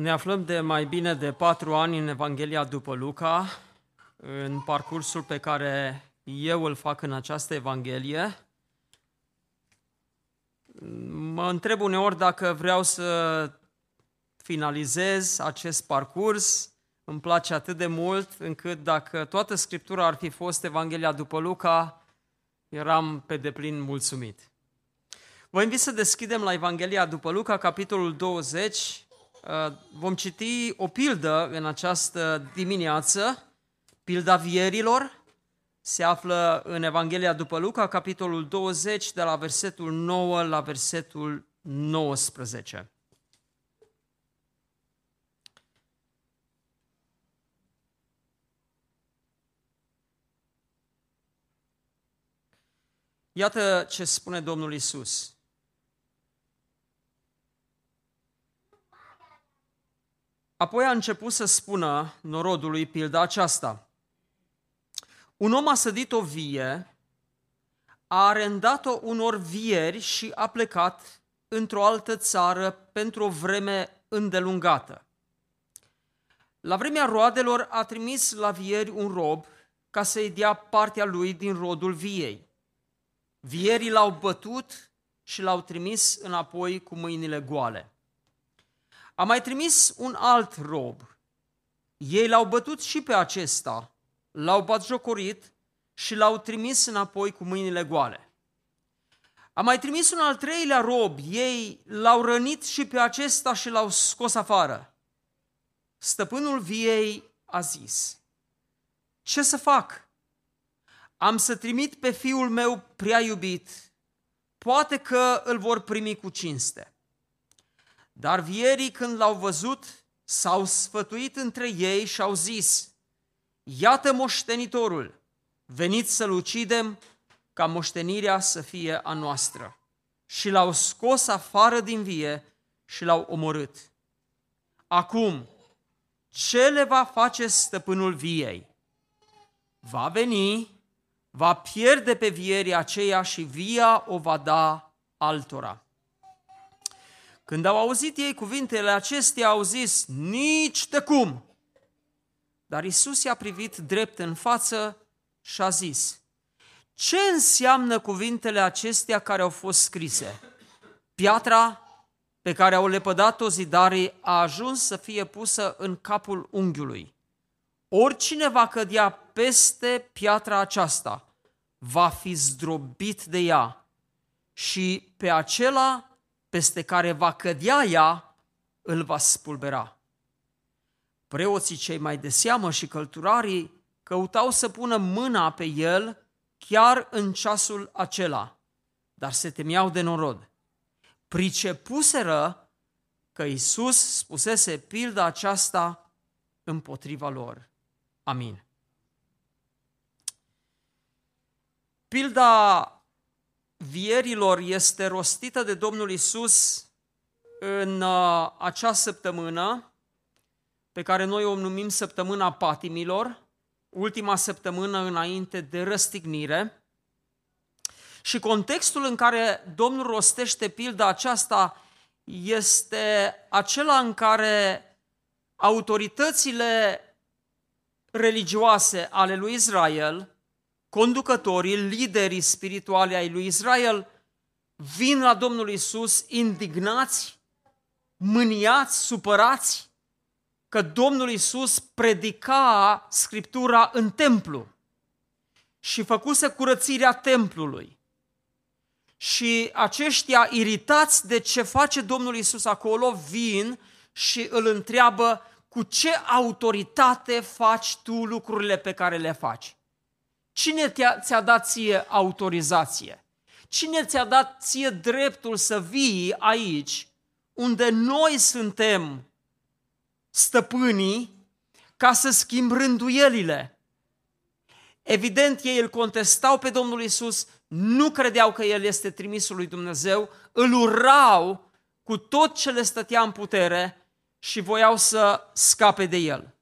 Ne aflăm de mai bine de patru ani în Evanghelia după Luca, în parcursul pe care eu îl fac în această Evanghelie. Mă întreb uneori dacă vreau să finalizez acest parcurs. Îmi place atât de mult încât dacă toată Scriptura ar fi fost Evanghelia după Luca, eram pe deplin mulțumit. Vă invit să deschidem la Evanghelia după Luca, capitolul 20. Uh, vom citi o pildă în această dimineață, pilda vierilor, se află în Evanghelia după Luca, capitolul 20, de la versetul 9 la versetul 19. Iată ce spune Domnul Isus. Apoi a început să spună norodului pilda aceasta. Un om a sădit o vie, a arendat-o unor vieri și a plecat într-o altă țară pentru o vreme îndelungată. La vremea roadelor a trimis la vieri un rob ca să-i dea partea lui din rodul viei. Vierii l-au bătut și l-au trimis înapoi cu mâinile goale. A mai trimis un alt rob. Ei l-au bătut și pe acesta, l-au batjocorit și l-au trimis înapoi cu mâinile goale. A mai trimis un al treilea rob, ei l-au rănit și pe acesta și l-au scos afară. Stăpânul viei a zis, ce să fac? am să trimit pe fiul meu prea iubit, poate că îl vor primi cu cinste. Dar vierii când l-au văzut, s-au sfătuit între ei și au zis, iată moștenitorul, veniți să-l ucidem ca moștenirea să fie a noastră. Și l-au scos afară din vie și l-au omorât. Acum, ce le va face stăpânul viei? Va veni va pierde pe vierii aceea și via o va da altora. Când au auzit ei cuvintele acestea, au zis, nici de cum! Dar Isus i-a privit drept în față și a zis, ce înseamnă cuvintele acestea care au fost scrise? Piatra pe care au lepădat-o zidarii a ajuns să fie pusă în capul unghiului. Oricine va cădea peste piatra aceasta va fi zdrobit de ea și pe acela peste care va cădea ea îl va spulbera. Preoții cei mai de seamă și călturarii căutau să pună mâna pe el chiar în ceasul acela, dar se temeau de norod. Pricepuseră că Isus spusese pilda aceasta împotriva lor. Amin. Pilda vierilor este rostită de Domnul Isus în uh, acea săptămână pe care noi o numim săptămâna patimilor, ultima săptămână înainte de răstignire. Și contextul în care Domnul rostește pilda aceasta este acela în care autoritățile religioase ale lui Israel conducătorii, liderii spirituali ai lui Israel vin la Domnul Isus indignați, mâniați, supărați că Domnul Isus predica Scriptura în templu și făcuse curățirea templului. Și aceștia, iritați de ce face Domnul Isus acolo, vin și îl întreabă cu ce autoritate faci tu lucrurile pe care le faci. Cine ți-a dat ție autorizație? Cine ți-a dat ție dreptul să vii aici, unde noi suntem stăpânii, ca să schimb rânduielile. Evident, ei îl contestau pe Domnul Isus, nu credeau că El este trimisul lui Dumnezeu, îl urau cu tot ce le stătea în putere și voiau să scape de El.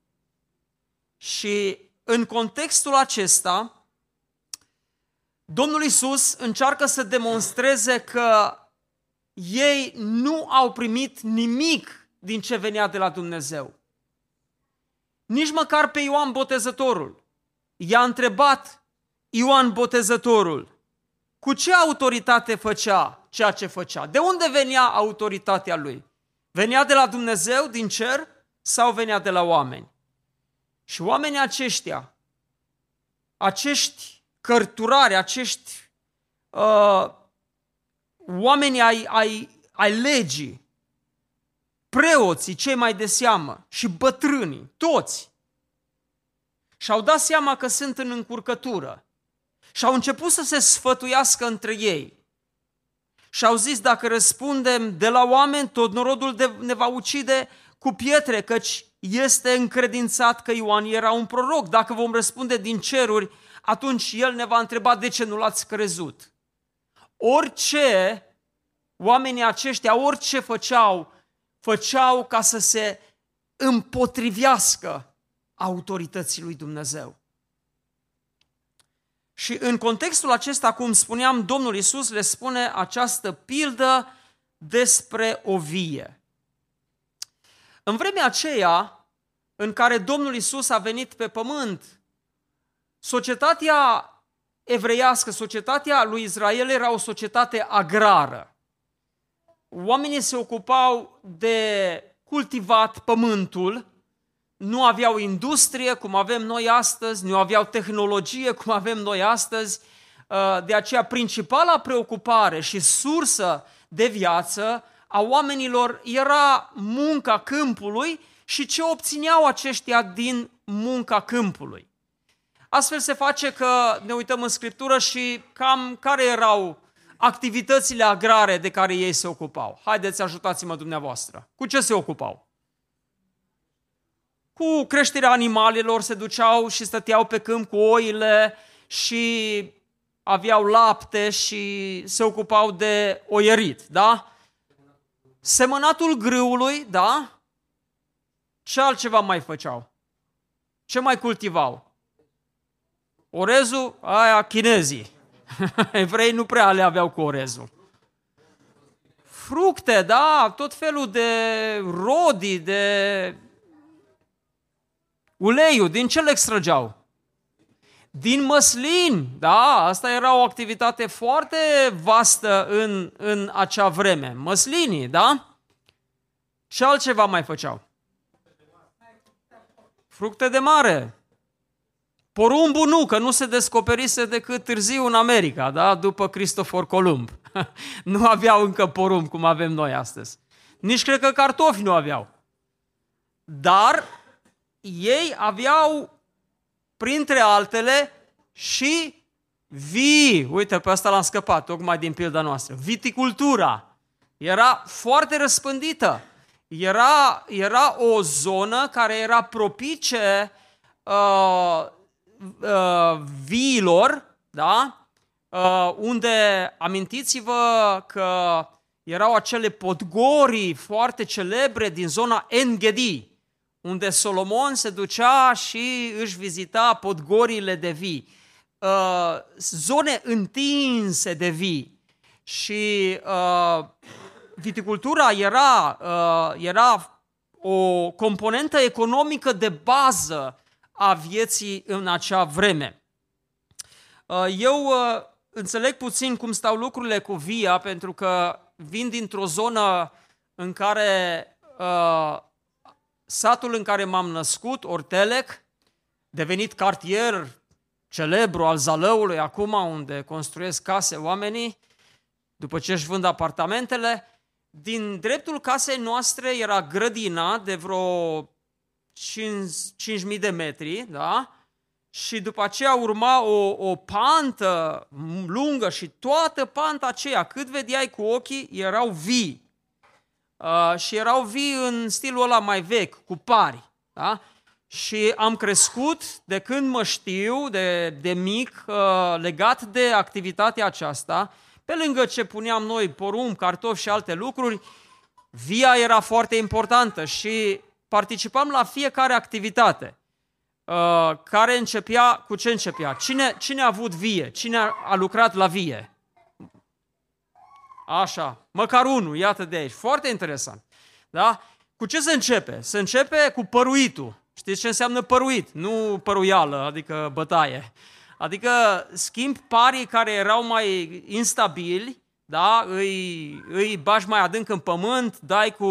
Și în contextul acesta, Domnul Isus încearcă să demonstreze că ei nu au primit nimic din ce venea de la Dumnezeu. Nici măcar pe Ioan Botezătorul. I-a întrebat Ioan Botezătorul cu ce autoritate făcea ceea ce făcea. De unde venea autoritatea lui? Venea de la Dumnezeu, din cer, sau venea de la oameni? Și oamenii aceștia, acești cărturari, acești uh, oamenii ai, ai, ai legii, preoții, cei mai de seamă și bătrânii, toți, și-au dat seama că sunt în încurcătură și au început să se sfătuiască între ei. Și au zis, dacă răspundem de la oameni, tot norodul de, ne va ucide cu pietre, căci este încredințat că Ioan era un proroc. Dacă vom răspunde din ceruri, atunci el ne va întreba de ce nu l-ați crezut. Orice oamenii aceștia, orice făceau, făceau ca să se împotrivească autorității lui Dumnezeu. Și în contextul acesta, cum spuneam, Domnul Isus le spune această pildă despre o vie. În vremea aceea în care Domnul Isus a venit pe pământ, societatea evreiască, societatea lui Israel era o societate agrară. Oamenii se ocupau de cultivat pământul, nu aveau industrie cum avem noi astăzi, nu aveau tehnologie cum avem noi astăzi, uh, de aceea principala preocupare și sursă de viață a oamenilor era munca câmpului și ce obțineau aceștia din munca câmpului. Astfel se face că ne uităm în Scriptură și cam care erau activitățile agrare de care ei se ocupau. Haideți, ajutați-mă dumneavoastră. Cu ce se ocupau? Cu creșterea animalelor se duceau și stăteau pe câmp cu oile și aveau lapte și se ocupau de oierit, da? Semănatul grâului, da? Ce altceva mai făceau? Ce mai cultivau? Orezul, aia chinezii. Evrei nu prea le aveau cu orezul. Fructe, da, tot felul de rodii, de uleiul, din ce le extrăgeau? Din măslin, da, asta era o activitate foarte vastă în, în acea vreme. Măslinii, da? Ce altceva mai făceau? Fructe de mare. Porumbul nu, că nu se descoperise decât târziu în America, da? după Cristofor Columb. nu aveau încă porumb cum avem noi astăzi. Nici cred că cartofi nu aveau. Dar ei aveau, printre altele, și vii. Uite, pe asta l-am scăpat, tocmai din pilda noastră. Viticultura era foarte răspândită. Era, era o zonă care era propice uh, uh, viilor, da? Uh, unde, amintiți-vă că erau acele podgorii foarte celebre din zona Engedi, unde Solomon se ducea și își vizita podgorile de vii, uh, zone întinse de vii. Și uh, viticultura era, uh, era o componentă economică de bază a vieții în acea vreme. Uh, eu uh, înțeleg puțin cum stau lucrurile cu via, pentru că vin dintr-o zonă în care uh, satul în care m-am născut, Ortelec, devenit cartier celebru al Zalăului, acum unde construiesc case oamenii, după ce își vând apartamentele, din dreptul casei noastre era grădina de vreo 5.000 de metri, da? Și după aceea urma o, o pantă lungă și toată panta aceea, cât vedeai cu ochii, erau vii. Uh, și erau vii în stilul ăla mai vechi, cu pari. Da? și am crescut de când mă știu, de, de mic, uh, legat de activitatea aceasta. Pe lângă ce puneam noi porumb, cartofi și alte lucruri, via era foarte importantă și participam la fiecare activitate uh, care începea, cu ce începea? Cine, cine a avut vie? Cine a, a lucrat la vie? Așa, măcar unul, iată de aici. Foarte interesant. Da? Cu ce se începe? Se începe cu păruitul. Știți ce înseamnă păruit? Nu păruială, adică bătaie. Adică schimb parii care erau mai instabili, da? îi, îi bași mai adânc în pământ, dai cu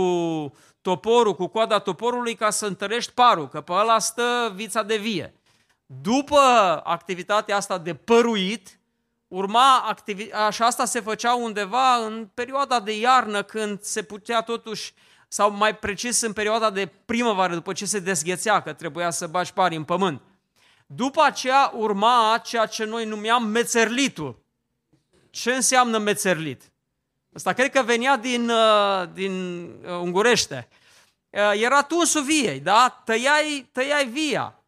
toporul, cu coada toporului ca să întărești parul, că pe ăla stă vița de vie. După activitatea asta de păruit, urma activi- și asta se făcea undeva în perioada de iarnă când se putea totuși sau mai precis în perioada de primăvară, după ce se dezghețea, că trebuia să bagi pari în pământ. După aceea urma ceea ce noi numeam mețerlitul. Ce înseamnă mețerlit? Asta cred că venea din, uh, din uh, ungurește. Uh, era tunsul viei, da? Tăiai, tăiai via.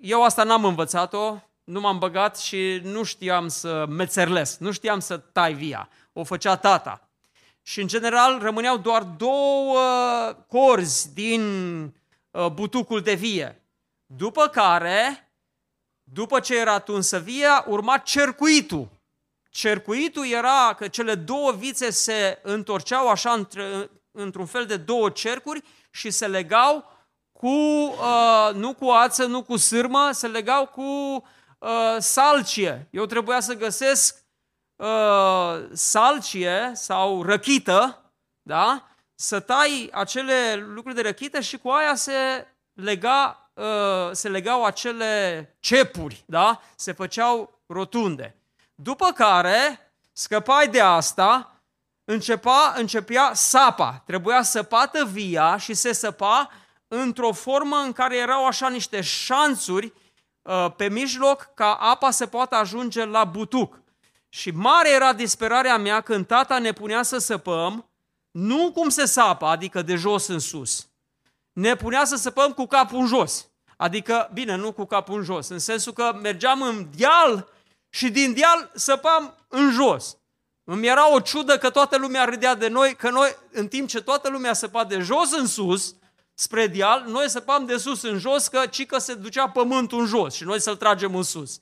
Eu asta n-am învățat-o, nu m-am băgat și nu știam să mețerlesc, nu știam să tai via. O făcea tata și în general rămâneau doar două corzi din uh, butucul de vie. După care, după ce era tunsă via, urma cercuitul. Cercuitul era că cele două vițe se întorceau așa între, într-un fel de două cercuri și se legau cu, uh, nu cu ață, nu cu sârmă, se legau cu uh, salcie. Eu trebuia să găsesc uh, salcie sau răchită, da? să tai acele lucruri de răchită și cu aia se, lega, uh, se legau acele cepuri, da? se făceau rotunde. După care scăpai de asta, începea, începea sapa. Trebuia săpată via și se săpa într-o formă în care erau așa niște șanțuri uh, pe mijloc ca apa să poată ajunge la butuc. Și mare era disperarea mea când tata ne punea să săpăm, nu cum se sapă, adică de jos în sus. Ne punea să săpăm cu capul în jos. Adică, bine, nu cu capul în jos, în sensul că mergeam în deal și din deal săpam în jos. Îmi era o ciudă că toată lumea râdea de noi, că noi, în timp ce toată lumea săpa de jos în sus, spre deal, noi săpam de sus în jos, că cică se ducea pământul în jos și noi să-l tragem în sus.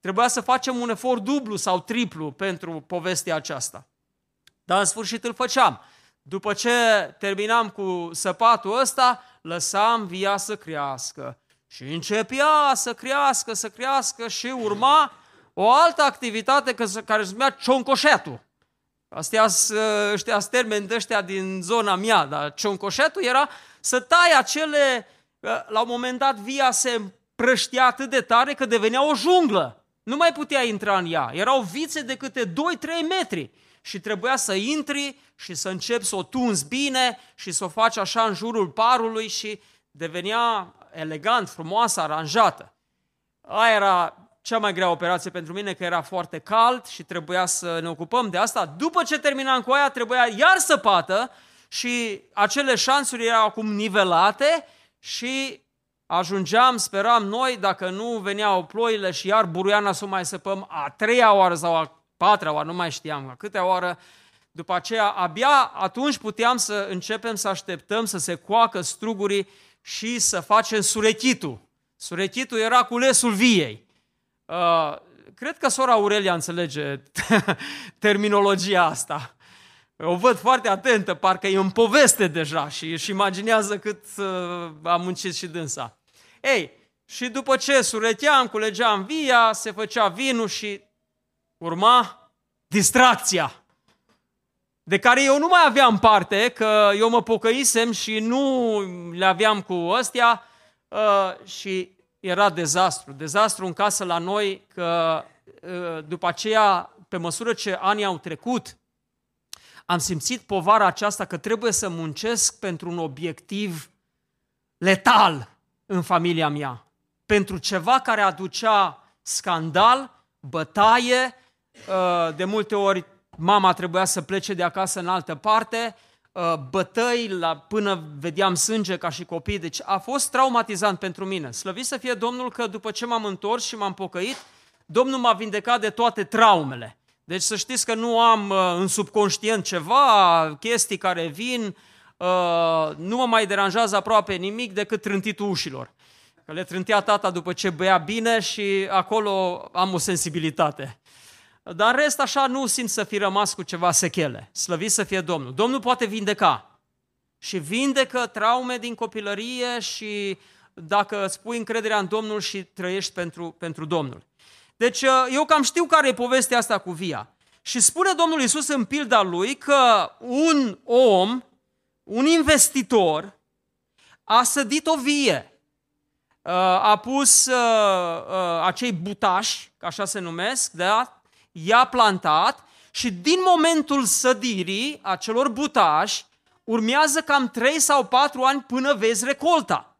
Trebuia să facem un efort dublu sau triplu pentru povestea aceasta. Dar în sfârșit îl făceam. După ce terminam cu săpatul ăsta, lăsam via să crească. Și începea să crească, să crească și urma o altă activitate care se numea cioncoșetul. Astea sunt termeni de ăștia din zona mea, dar cioncoșetul era să tai acele, la un moment dat via se prăștea atât de tare că devenea o junglă. Nu mai putea intra în ea. Erau vițe de câte 2-3 metri și trebuia să intri și să începi să o tunzi bine și să o faci așa în jurul parului și devenea elegant, frumoasă, aranjată. Aia era cea mai grea operație pentru mine, că era foarte cald și trebuia să ne ocupăm de asta. După ce terminam cu aia, trebuia iar să pată și acele șansuri erau acum nivelate și ajungeam, speram noi, dacă nu veneau ploile și iar buruiana să mai săpăm a treia oară sau a patra oară, nu mai știam a câtea oară, după aceea, abia atunci puteam să începem să așteptăm să se coacă strugurii și să facem surechitul. Surechitul era culesul viei. Uh, cred că sora Aurelia înțelege terminologia asta. O văd foarte atentă, parcă e în poveste deja și își imaginează cât uh, a muncit și dânsa. Ei, și după ce sureteam, culegeam via, se făcea vinul și urma distracția de care eu nu mai aveam parte, că eu mă pocăisem și nu le aveam cu ăstea uh, și era dezastru. Dezastru în casă la noi, că uh, după aceea, pe măsură ce anii au trecut, am simțit povara aceasta că trebuie să muncesc pentru un obiectiv letal în familia mea. Pentru ceva care aducea scandal, bătaie, uh, de multe ori mama trebuia să plece de acasă în altă parte, uh, bătăi la, până vedeam sânge ca și copii, deci a fost traumatizant pentru mine. Slăvit să fie Domnul că după ce m-am întors și m-am pocăit, Domnul m-a vindecat de toate traumele. Deci să știți că nu am uh, în subconștient ceva, chestii care vin, uh, nu mă mai deranjează aproape nimic decât trântitul ușilor. Că le trântea tata după ce băia bine și acolo am o sensibilitate. Dar în rest așa nu simt să fi rămas cu ceva sechele. Slăvit să fie Domnul. Domnul poate vindeca. Și vindecă traume din copilărie și dacă îți pui încrederea în Domnul și trăiești pentru, pentru Domnul. Deci uh, eu cam știu care e povestea asta cu via. Și spune Domnul Isus în pilda lui că un om, un investitor, a sădit o vie. Uh, a pus uh, acei butași, ca așa se numesc, da? I-a plantat și din momentul sădirii acelor butași urmează cam 3 sau 4 ani până vezi recolta.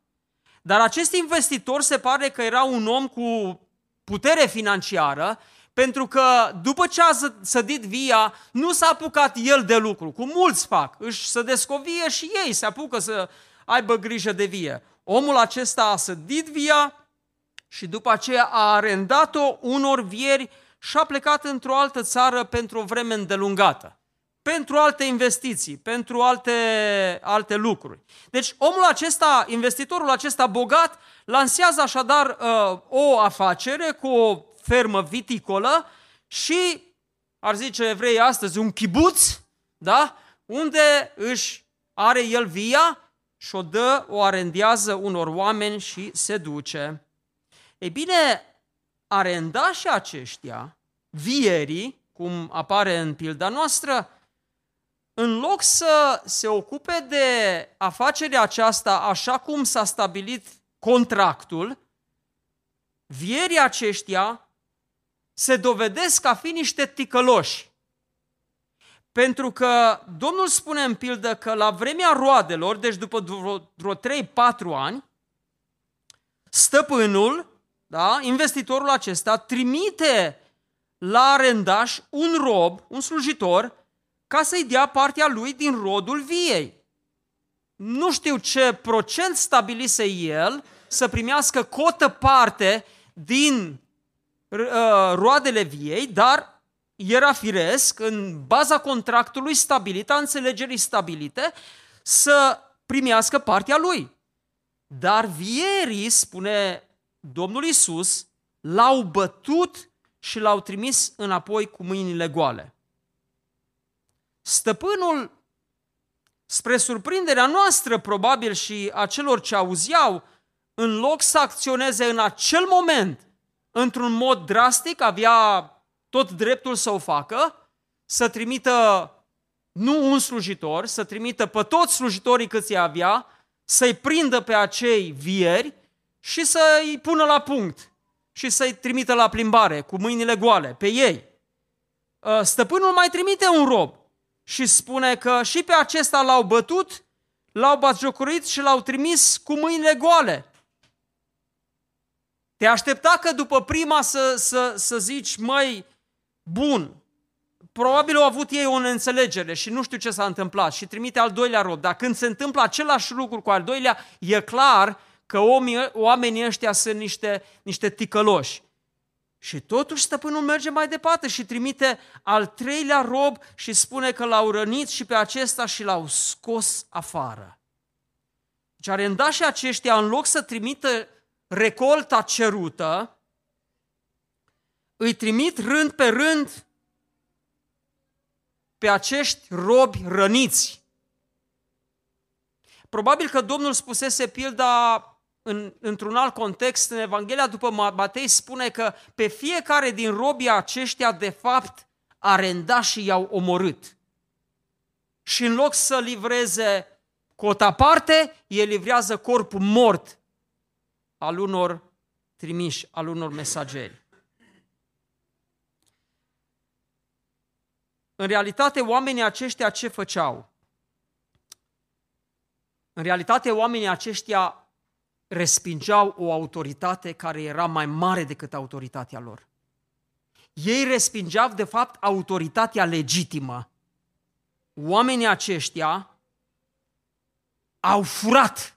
Dar acest investitor se pare că era un om cu putere financiară, pentru că după ce a sădit via, nu s-a apucat el de lucru, cum mulți fac, își să descovie și ei se apucă să aibă grijă de vie. Omul acesta a sădit via și după aceea a arendat-o unor vieri și a plecat într-o altă țară pentru o vreme îndelungată, pentru alte investiții, pentru alte, alte lucruri. Deci omul acesta, investitorul acesta bogat, lansează așadar uh, o afacere cu o fermă viticolă și, ar zice evrei astăzi, un chibuț, da? unde își are el via și o dă, o arendează unor oameni și se duce. Ei bine, arendașii aceștia, vierii, cum apare în pilda noastră, în loc să se ocupe de afacerea aceasta așa cum s-a stabilit contractul, vierii aceștia se dovedesc a fi niște ticăloși. Pentru că Domnul spune în pildă că la vremea roadelor, deci după vreo 3-4 ani, stăpânul, da, investitorul acesta, trimite la arendaș un rob, un slujitor, ca să-i dea partea lui din rodul viei. Nu știu ce procent stabilise el să primească cotă parte din uh, roadele viei, dar era firesc, în baza contractului stabilit, a înțelegerii stabilite, să primească partea lui. Dar vierii, spune Domnul Isus, l-au bătut și l-au trimis înapoi cu mâinile goale. Stăpânul, spre surprinderea noastră probabil și a celor ce auzeau, în loc să acționeze în acel moment într-un mod drastic, avea tot dreptul să o facă, să trimită nu un slujitor, să trimită pe toți slujitorii câți avea, să-i prindă pe acei vieri și să-i pună la punct și să-i trimită la plimbare cu mâinile goale pe ei. Ă, stăpânul mai trimite un rob și spune că și pe acesta l-au bătut, l-au batjocorit și l-au trimis cu mâinile goale. Te aștepta că după prima să, să, să zici, măi, bun, probabil au avut ei o înțelegere și nu știu ce s-a întâmplat și trimite al doilea rob. Dar când se întâmplă același lucru cu al doilea, e clar că oamenii ăștia sunt niște, niște ticăloși. Și totuși stăpânul merge mai departe și trimite al treilea rob și spune că l-au rănit și pe acesta și l-au scos afară. Deci arendașii aceștia, în loc să trimită recolta cerută, îi trimit rând pe rând pe acești robi răniți. Probabil că Domnul spusese pilda în, într-un alt context, în Evanghelia după Matei spune că pe fiecare din robii aceștia, de fapt, arendașii i-au omorât. Și în loc să livreze cota parte, el livrează corpul mort al unor trimiși, al unor mesageri. În realitate, oamenii aceștia ce făceau? În realitate, oamenii aceștia respingeau o autoritate care era mai mare decât autoritatea lor. Ei respingeau, de fapt, autoritatea legitimă. Oamenii aceștia au furat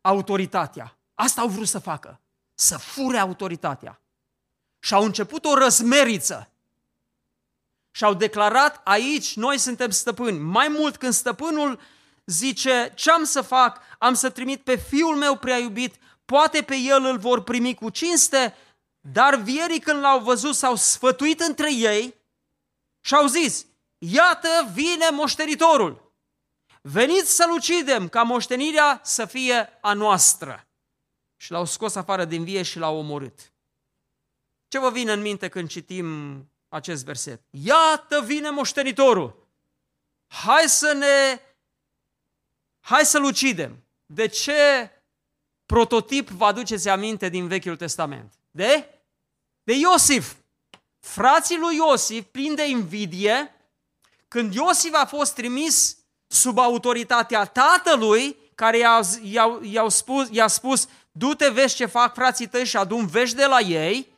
autoritatea. Asta au vrut să facă, să fure autoritatea. Și au început o răsmeriță. Și au declarat, aici noi suntem stăpâni. Mai mult când stăpânul zice, ce am să fac? Am să trimit pe fiul meu prea iubit, poate pe el îl vor primi cu cinste, dar vierii când l-au văzut s-au sfătuit între ei și au zis, iată vine moștenitorul, veniți să-l ucidem ca moștenirea să fie a noastră. Și l-au scos afară din vie și l-au omorât. Ce vă vine în minte când citim acest verset? Iată vine moștenitorul! Hai să ne... Hai să-l ucidem! De ce prototip vă aduceți aminte din Vechiul Testament? De? De Iosif! Frații lui Iosif, plini de invidie, când Iosif a fost trimis sub autoritatea tatălui, care i-a, i-a, i-a, spus, i-a spus, du-te, vezi ce fac frații tăi și adun vești de la ei,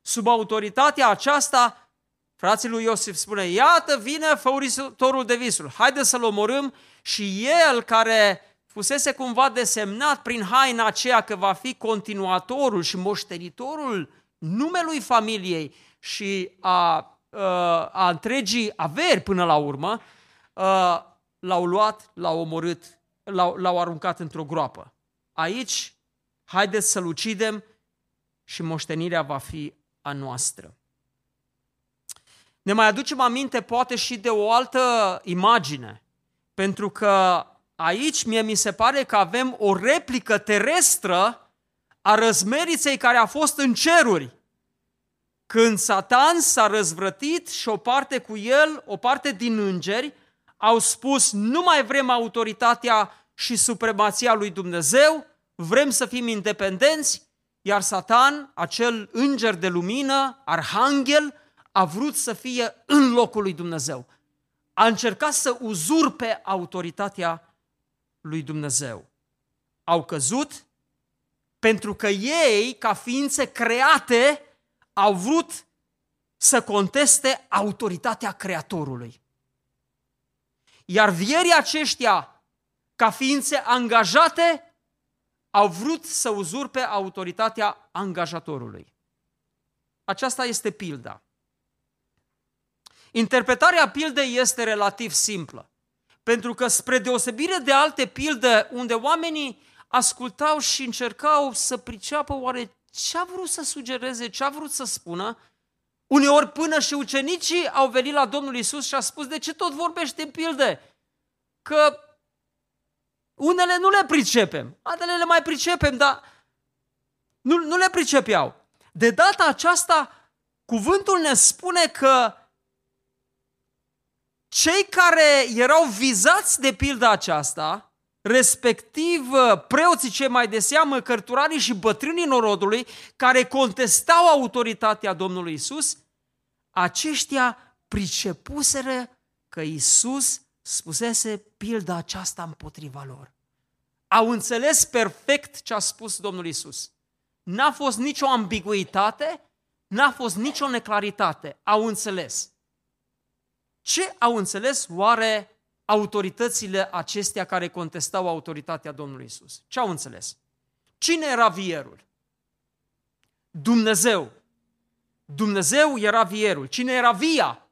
sub autoritatea aceasta, frații lui Iosif spune, iată vine făuritorul de visul, haide să-l omorâm și el care fusese cumva desemnat prin haina aceea că va fi continuatorul și moștenitorul numelui familiei și a, a întregii averi până la urmă, l-au luat, l-au omorât, l-au, l-au aruncat într-o groapă. Aici, haideți să-l ucidem și moștenirea va fi a noastră. Ne mai aducem aminte poate și de o altă imagine, pentru că aici mie mi se pare că avem o replică terestră a răzmeriței care a fost în ceruri. Când Satan s-a răzvrătit și o parte cu el, o parte din îngeri, au spus nu mai vrem autoritatea și supremația lui Dumnezeu, vrem să fim independenți, iar Satan, acel înger de lumină, arhanghel, a vrut să fie în locul lui Dumnezeu. A încercat să uzurpe autoritatea lui Dumnezeu. Au căzut pentru că ei, ca ființe create, au vrut să conteste autoritatea Creatorului. Iar vierii aceștia, ca ființe angajate, au vrut să uzurpe autoritatea angajatorului. Aceasta este pilda. Interpretarea pildei este relativ simplă, pentru că spre deosebire de alte pilde unde oamenii ascultau și încercau să priceapă oare ce a vrut să sugereze, ce a vrut să spună, uneori până și ucenicii au venit la Domnul Isus și a spus, de ce tot vorbește în pilde? Că unele nu le pricepem, altele le mai pricepem, dar nu, nu le pricepeau. De data aceasta, cuvântul ne spune că cei care erau vizați de pilda aceasta, respectiv preoții cei mai de seamă, cărturarii și bătrânii norodului, care contestau autoritatea Domnului Isus, aceștia pricepuseră că Isus spusese pilda aceasta împotriva lor. Au înțeles perfect ce a spus Domnul Isus. N-a fost nicio ambiguitate, n-a fost nicio neclaritate. Au înțeles. Ce au înțeles oare autoritățile acestea care contestau autoritatea Domnului Isus? Ce au înțeles? Cine era vierul? Dumnezeu. Dumnezeu era vierul. Cine era via?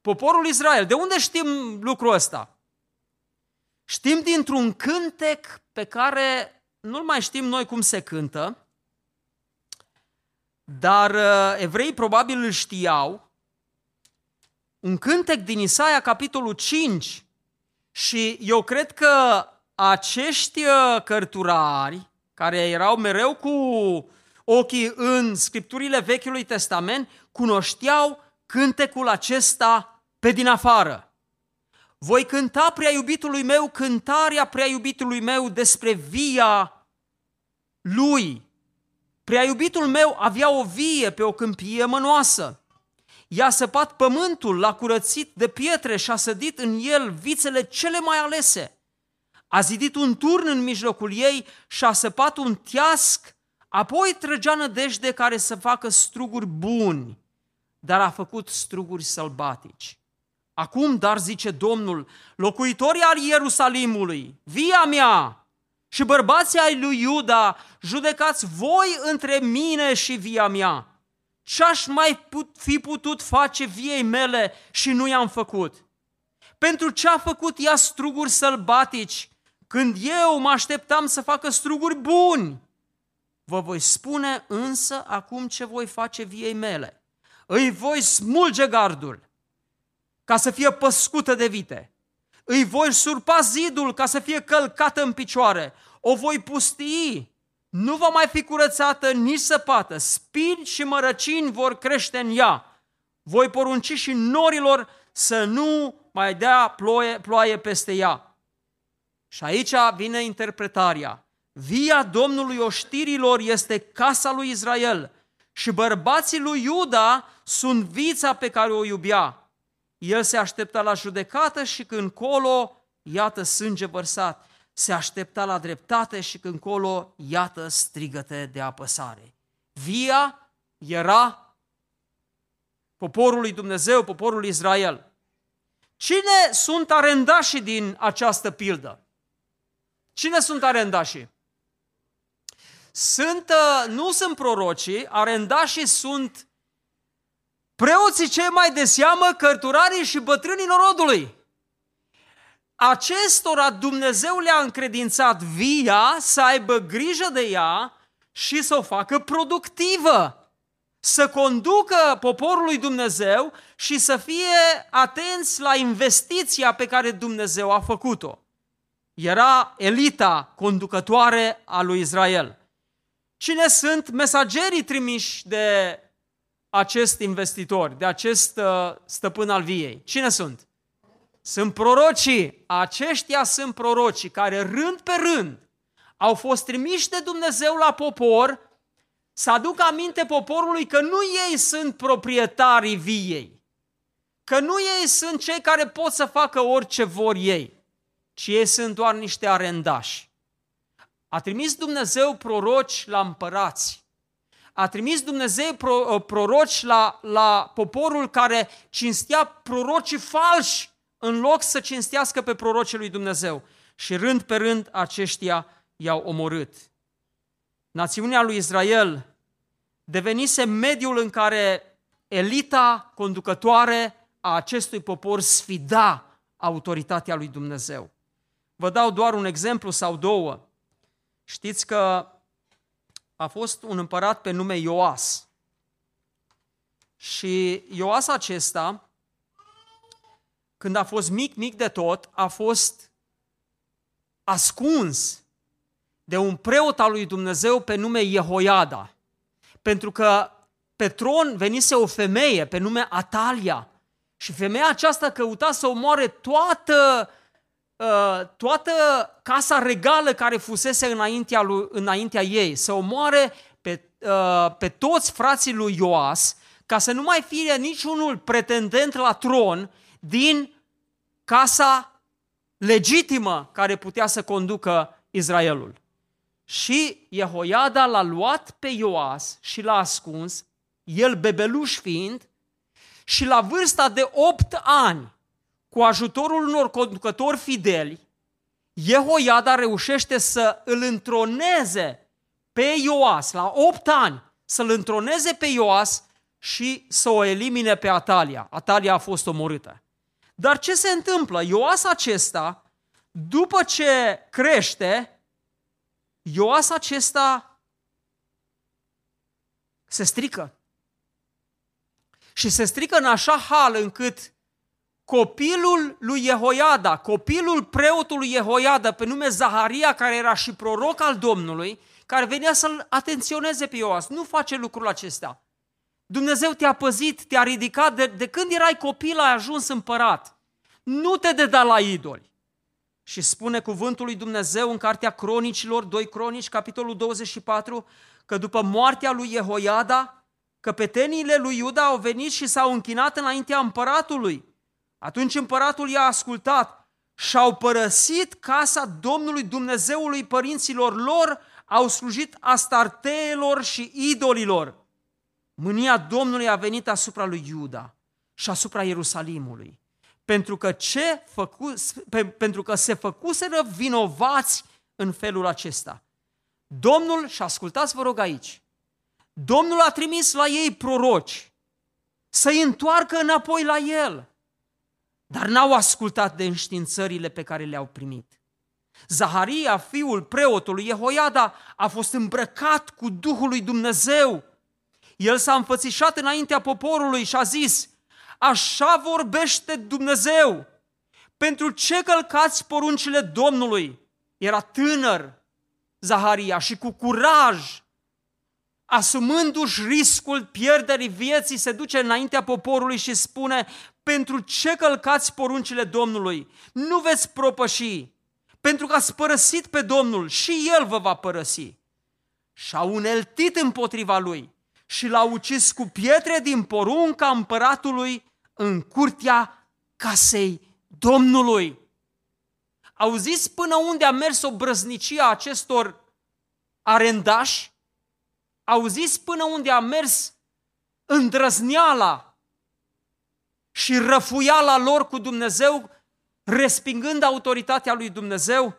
Poporul Israel. De unde știm lucrul ăsta? Știm dintr-un cântec pe care nu mai știm noi cum se cântă, dar uh, evrei probabil îl știau. Un cântec din Isaia, capitolul 5. Și eu cred că acești uh, cărturari, care erau mereu cu ochii în scripturile Vechiului Testament, cunoșteau cântecul acesta pe din afară. Voi cânta prea iubitului meu cântarea prea iubitului meu despre via lui. Prea iubitul meu avea o vie pe o câmpie mănoasă. I-a săpat pământul, l-a curățit de pietre și a sădit în el vițele cele mai alese. A zidit un turn în mijlocul ei și a săpat un teasc, apoi trăgea nădejde care să facă struguri buni, dar a făcut struguri sălbatici. Acum, dar zice Domnul, locuitorii al Ierusalimului, via mea și bărbații ai lui Iuda, judecați voi între mine și via mea. Ce-aș mai put, fi putut face viei mele și nu i-am făcut? Pentru ce a făcut ea struguri sălbatici, când eu mă așteptam să facă struguri buni? Vă voi spune însă acum ce voi face viei mele. Îi voi smulge gardul ca să fie păscută de vite. Îi voi surpa zidul ca să fie călcată în picioare. O voi pustii. Nu va mai fi curățată nici săpată. Spini și mărăcini vor crește în ea. Voi porunci și norilor să nu mai dea ploaie, ploaie peste ea. Și aici vine interpretarea. Via Domnului oștirilor este casa lui Israel și bărbații lui Iuda sunt vița pe care o iubea. El se aștepta la judecată și când colo, iată sânge vărsat. Se aștepta la dreptate și când colo, iată strigăte de apăsare. Via era poporul lui Dumnezeu, poporul Israel. Cine sunt arendașii din această pildă? Cine sunt arendașii? Sunt, uh, nu sunt prorocii, arendașii sunt preoții cei mai de seamă, cărturarii și bătrânii norodului. Acestora Dumnezeu le-a încredințat via să aibă grijă de ea și să o facă productivă, să conducă poporul lui Dumnezeu și să fie atenți la investiția pe care Dumnezeu a făcut-o. Era elita conducătoare a lui Israel. Cine sunt mesagerii trimiși de acest investitor, de acest uh, stăpân al viei? Cine sunt? Sunt prorocii. Aceștia sunt prorocii care rând pe rând au fost trimiși de Dumnezeu la popor să aducă aminte poporului că nu ei sunt proprietarii viei, că nu ei sunt cei care pot să facă orice vor ei, ci ei sunt doar niște arendași. A trimis Dumnezeu proroci la împărați. A trimis Dumnezeu pro, uh, proroci la, la poporul care cinstea prorocii falși în loc să cinstească pe prorocii lui Dumnezeu. Și rând pe rând aceștia i-au omorât. Națiunea lui Israel devenise mediul în care elita conducătoare a acestui popor sfida autoritatea lui Dumnezeu. Vă dau doar un exemplu sau două. Știți că a fost un împărat pe nume Ioas. Și Ioas acesta, când a fost mic, mic de tot, a fost ascuns de un preot al lui Dumnezeu pe nume Jehoiada. Pentru că pe tron venise o femeie pe nume Atalia. Și femeia aceasta căuta să omoare toată Uh, toată casa regală care fusese înaintea, lui, înaintea ei, să omoare pe, uh, pe toți frații lui Ioas, ca să nu mai fie niciunul pretendent la tron din casa legitimă care putea să conducă Israelul. Și Jehoiada l-a luat pe Ioas și l-a ascuns, el bebeluș fiind, și la vârsta de 8 ani cu ajutorul unor conducători fideli, Jehoiada reușește să îl întroneze pe Ioas la 8 ani, să-l întroneze pe Ioas și să o elimine pe Atalia. Atalia a fost omorâtă. Dar ce se întâmplă? Ioas acesta, după ce crește, Ioas acesta se strică. Și se strică în așa hal încât copilul lui Jehoiada, copilul preotului Jehoiada, pe nume Zaharia, care era și proroc al Domnului, care venea să-l atenționeze pe Ioas. Nu face lucrul acesta. Dumnezeu te-a păzit, te-a ridicat, de, de când erai copil ai ajuns împărat. Nu te deda la idoli. Și spune cuvântul lui Dumnezeu în cartea Cronicilor, 2 Cronici, capitolul 24, că după moartea lui Jehoiada, căpeteniile lui Iuda au venit și s-au închinat înaintea împăratului atunci împăratul i-a ascultat și au părăsit casa Domnului Dumnezeului părinților lor, au slujit astarteelor și idolilor. Mânia Domnului a venit asupra lui Iuda și asupra Ierusalimului, pentru că, ce făcu, pe, pentru că se făcuseră vinovați în felul acesta. Domnul, și ascultați vă rog aici, Domnul a trimis la ei proroci să-i întoarcă înapoi la el, dar n-au ascultat de înștiințările pe care le-au primit. Zaharia, fiul preotului Jehoiada, a fost îmbrăcat cu Duhul lui Dumnezeu. El s-a înfățișat înaintea poporului și a zis, așa vorbește Dumnezeu, pentru ce călcați poruncile Domnului? Era tânăr Zaharia și cu curaj, asumându-și riscul pierderii vieții, se duce înaintea poporului și spune, pentru ce călcați poruncile Domnului? Nu veți propăși, pentru că ați părăsit pe Domnul și El vă va părăsi. Și-a uneltit împotriva lui și l-a ucis cu pietre din porunca împăratului în curtea casei Domnului. Auziți până unde a mers o brăznicie a acestor arendași? Auziți până unde a mers îndrăzneala și răfuiala lor cu Dumnezeu, respingând autoritatea lui Dumnezeu?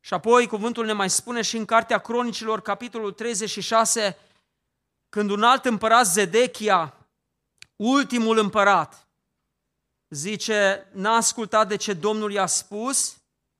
Și apoi cuvântul ne mai spune și în Cartea Cronicilor, capitolul 36, când un alt împărat, Zedechia, ultimul împărat, zice, n-a ascultat de ce Domnul i-a spus,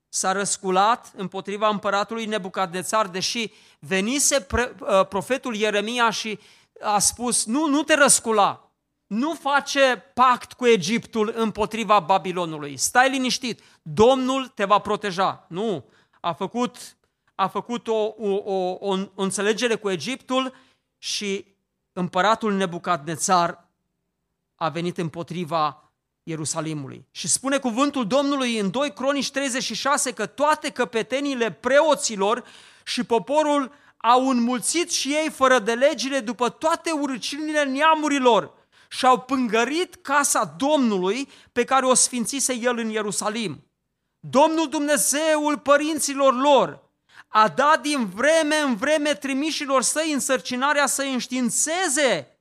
s-a răsculat împotriva împăratului Nebucadnețar, deși venise pre, uh, profetul Ieremia și a spus, nu, nu te răscula, nu face pact cu Egiptul împotriva Babilonului, stai liniștit, Domnul te va proteja. Nu, a făcut, a făcut o, o, o, o, o înțelegere cu Egiptul și împăratul Nebucadnețar a venit împotriva Ierusalimului. Și spune cuvântul Domnului în 2 Cronici 36 că toate căpetenile preoților și poporul au înmulțit și ei fără de legile după toate urăciunile neamurilor și au pângărit casa Domnului pe care o sfințise el în Ierusalim. Domnul Dumnezeul părinților lor a dat din vreme în vreme trimișilor săi însărcinarea să-i înștiințeze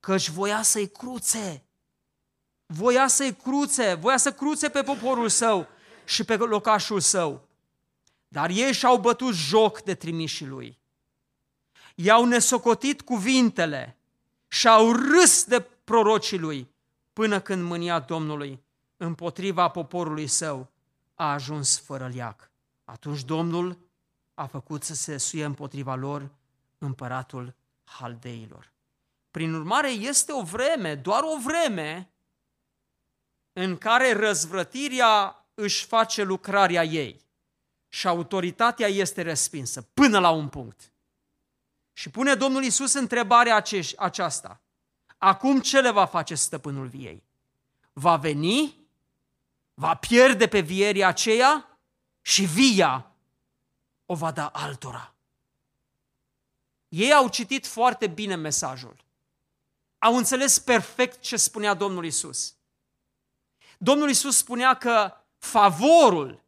căci voia să-i cruțe voia să-i cruțe, voia să cruțe pe poporul său și pe locașul său. Dar ei și-au bătut joc de trimișii lui. I-au nesocotit cuvintele și au râs de prorocii lui până când mânia Domnului împotriva poporului său a ajuns fără liac. Atunci Domnul a făcut să se suie împotriva lor împăratul haldeilor. Prin urmare, este o vreme, doar o vreme, în care răzvrătirea își face lucrarea ei și autoritatea este respinsă până la un punct. Și pune Domnul Isus întrebarea aceasta. Acum ce le va face stăpânul viei? Va veni? Va pierde pe vierii aceea? Și via o va da altora. Ei au citit foarte bine mesajul. Au înțeles perfect ce spunea Domnul Isus. Domnul Isus spunea că favorul,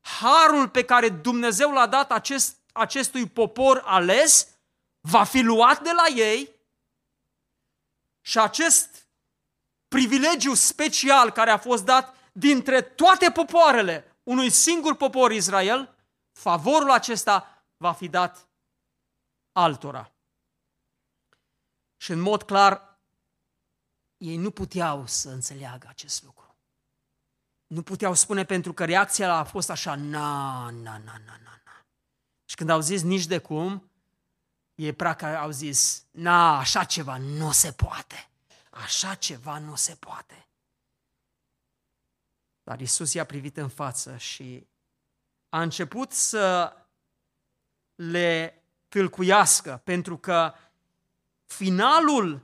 harul pe care Dumnezeu l-a dat acest, acestui popor ales, va fi luat de la ei și acest privilegiu special care a fost dat dintre toate popoarele unui singur popor Israel, favorul acesta va fi dat altora. Și în mod clar, ei nu puteau să înțeleagă acest lucru. Nu puteau spune pentru că reacția a fost așa, na, na, na, na, na, na. Și când au zis nici de cum, e practic au zis, na, așa ceva nu se poate. Așa ceva nu se poate. Dar Isus i-a privit în față și a început să le tâlcuiască, pentru că finalul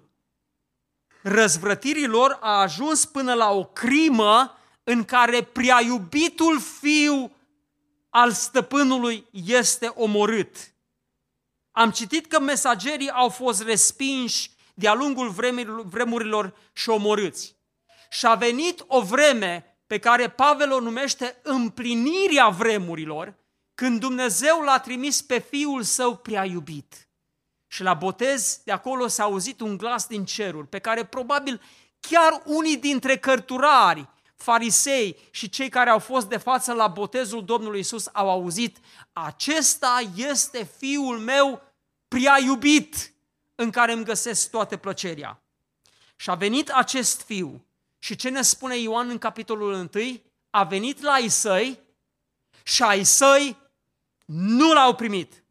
răzvrătirii lor a ajuns până la o crimă în care prea iubitul fiu al stăpânului este omorât. Am citit că mesagerii au fost respinși de-a lungul vremurilor și omorâți. Și a venit o vreme pe care Pavel o numește împlinirea vremurilor, când Dumnezeu l-a trimis pe Fiul Său prea iubit. Și la botez de acolo s-a auzit un glas din cerul, pe care probabil chiar unii dintre cărturari, farisei și cei care au fost de față la botezul Domnului Isus au auzit, acesta este fiul meu prea iubit, în care îmi găsesc toată plăcerea. Și a venit acest fiu și ce ne spune Ioan în capitolul 1? A venit la ai săi și ai săi nu l-au primit.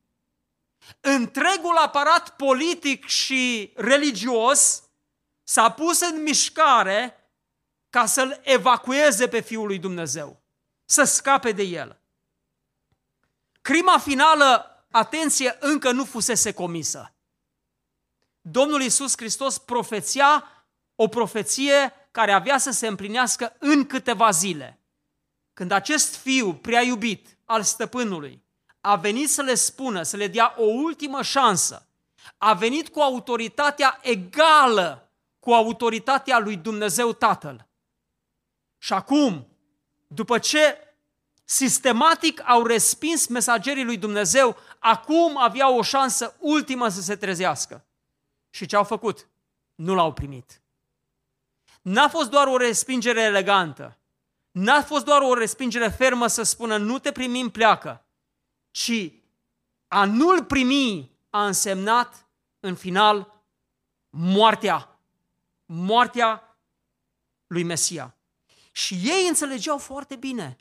Întregul aparat politic și religios s-a pus în mișcare ca să-l evacueze pe Fiul lui Dumnezeu, să scape de el. Crima finală, atenție, încă nu fusese comisă. Domnul Iisus Hristos profeția o profeție care avea să se împlinească în câteva zile. Când acest fiu prea iubit al stăpânului a venit să le spună, să le dea o ultimă șansă, a venit cu autoritatea egală cu autoritatea lui Dumnezeu Tatăl. Și acum, după ce sistematic au respins mesagerii lui Dumnezeu, acum aveau o șansă ultimă să se trezească. Și ce au făcut? Nu l-au primit. N-a fost doar o respingere elegantă, n-a fost doar o respingere fermă să spună nu te primim, pleacă, ci a nu-l primi a însemnat în final moartea, moartea lui Mesia. Și ei înțelegeau foarte bine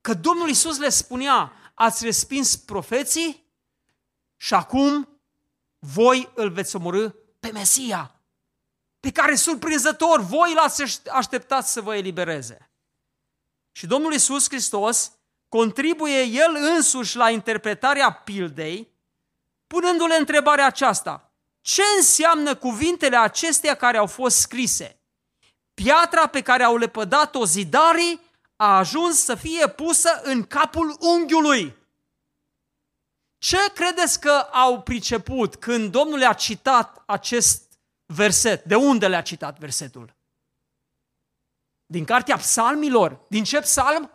că Domnul Isus le spunea, ați respins profeții și acum voi îl veți omorâ pe Mesia pe care surprinzător voi l-ați așteptat să vă elibereze. Și Domnul Isus Hristos contribuie El însuși la interpretarea pildei, punându-le întrebarea aceasta. Ce înseamnă cuvintele acestea care au fost scrise? Piatra pe care au lepădat-o zidarii a ajuns să fie pusă în capul unghiului. Ce credeți că au priceput când Domnul a citat acest verset. De unde le-a citat versetul? Din cartea psalmilor. Din ce psalm?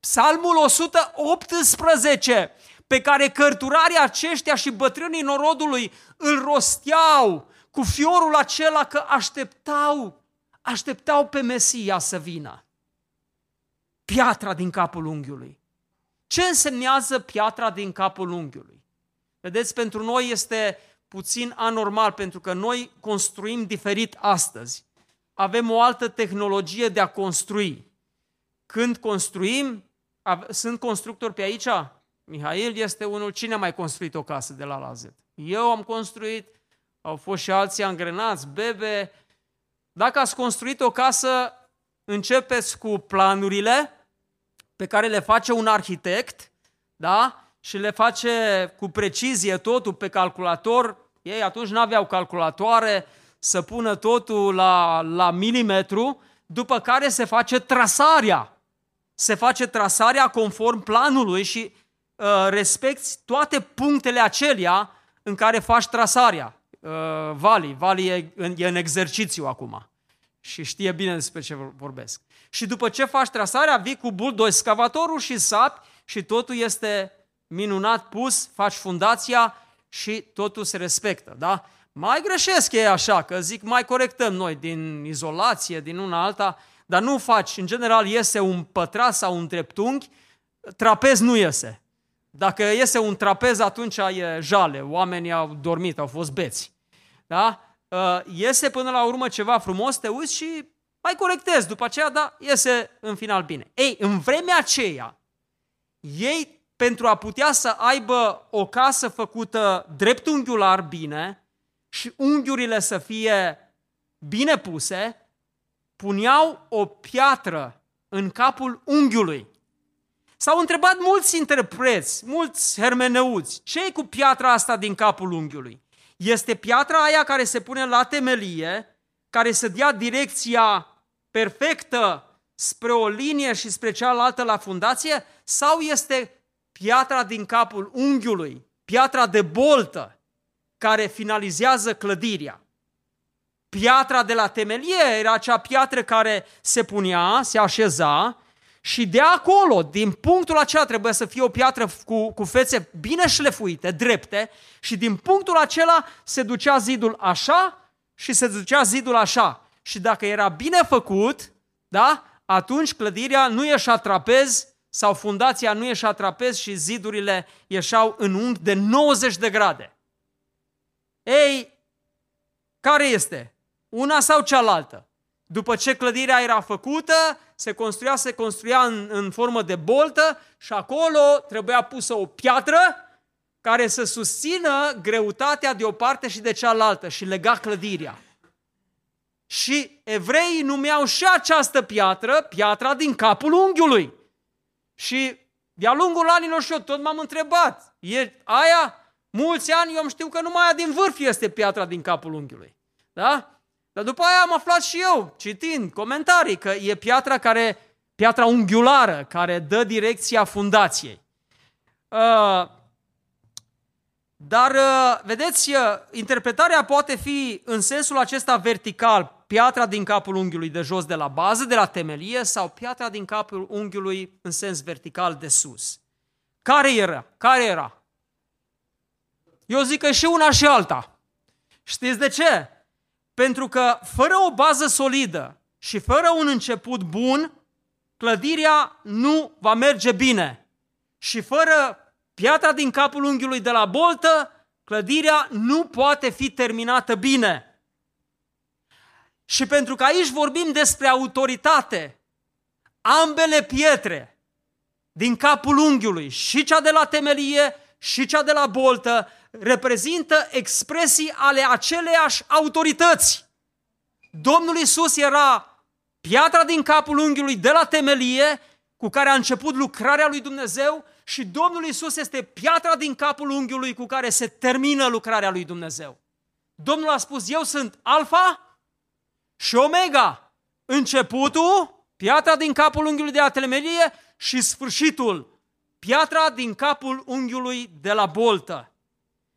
Psalmul 118, pe care cărturarii aceștia și bătrânii norodului îl rosteau cu fiorul acela că așteptau, așteptau pe Mesia să vină. Piatra din capul unghiului. Ce însemnează piatra din capul unghiului? Vedeți, pentru noi este puțin anormal, pentru că noi construim diferit astăzi. Avem o altă tehnologie de a construi. Când construim, sunt constructori pe aici? Mihail este unul, cine a mai construit o casă de la la Z? Eu am construit, au fost și alții angrenați, bebe. Dacă ați construit o casă, începeți cu planurile pe care le face un arhitect, da? Și le face cu precizie totul pe calculator, ei atunci nu aveau calculatoare să pună totul la, la milimetru, după care se face trasarea. Se face trasarea conform planului și uh, respecti toate punctele acelea în care faci trasarea. Uh, Vali, Vali e în, e în exercițiu acum și știe bine despre ce vorbesc. Și după ce faci trasarea, vii cu buldoi scavatorul și sapi și totul este minunat pus, faci fundația și totul se respectă, da? Mai greșesc ei așa, că zic mai corectăm noi din izolație, din una alta, dar nu faci, în general iese un pătrat sau un dreptunghi, trapez nu iese. Dacă iese un trapez, atunci e jale, oamenii au dormit, au fost beți. Da? Uh, iese până la urmă ceva frumos, te uiți și mai corectezi după aceea, da, iese în final bine. Ei, în vremea aceea, ei pentru a putea să aibă o casă făcută dreptunghiular bine și unghiurile să fie bine puse, puneau o piatră în capul unghiului. S-au întrebat mulți interpreți, mulți hermeneuți, ce cu piatra asta din capul unghiului? Este piatra aia care se pune la temelie, care să dea direcția perfectă spre o linie și spre cealaltă la fundație, sau este piatra din capul unghiului, piatra de boltă care finalizează clădirea. Piatra de la temelie era acea piatră care se punea, se așeza și de acolo, din punctul acela trebuie să fie o piatră cu, cu fețe bine șlefuite, drepte și din punctul acela se ducea zidul așa și se ducea zidul așa. Și dacă era bine făcut, da, atunci clădirea nu ieșea trapez sau fundația nu ieșea trapez și zidurile ieșeau în unghi de 90 de grade. Ei, care este? Una sau cealaltă? După ce clădirea era făcută, se construia, se construia în, în formă de boltă și acolo trebuia pusă o piatră care să susțină greutatea de o parte și de cealaltă și lega clădirea. Și evreii numeau și această piatră, piatra din capul unghiului. Și de-a lungul anilor și eu tot m-am întrebat, e aia? Mulți ani eu știu că numai aia din vârf este piatra din capul unghiului. Da? Dar după aia am aflat și eu, citind comentarii, că e piatra care, piatra unghiulară, care dă direcția fundației. Uh, dar, uh, vedeți, uh, interpretarea poate fi în sensul acesta vertical, piatra din capul unghiului de jos de la bază, de la temelie, sau piatra din capul unghiului în sens vertical de sus. Care era? Care era? Eu zic că și una și alta. Știți de ce? Pentru că fără o bază solidă și fără un început bun, clădirea nu va merge bine. Și fără piatra din capul unghiului de la boltă, clădirea nu poate fi terminată bine. Și pentru că aici vorbim despre autoritate, ambele pietre din capul unghiului, și cea de la temelie și cea de la boltă, reprezintă expresii ale aceleiași autorități. Domnul Isus era piatra din capul unghiului de la temelie cu care a început lucrarea lui Dumnezeu și Domnul Isus este piatra din capul unghiului cu care se termină lucrarea lui Dumnezeu. Domnul a spus, eu sunt Alfa și Omega, începutul, piatra din capul unghiului de la temelie și sfârșitul, piatra din capul unghiului de la boltă.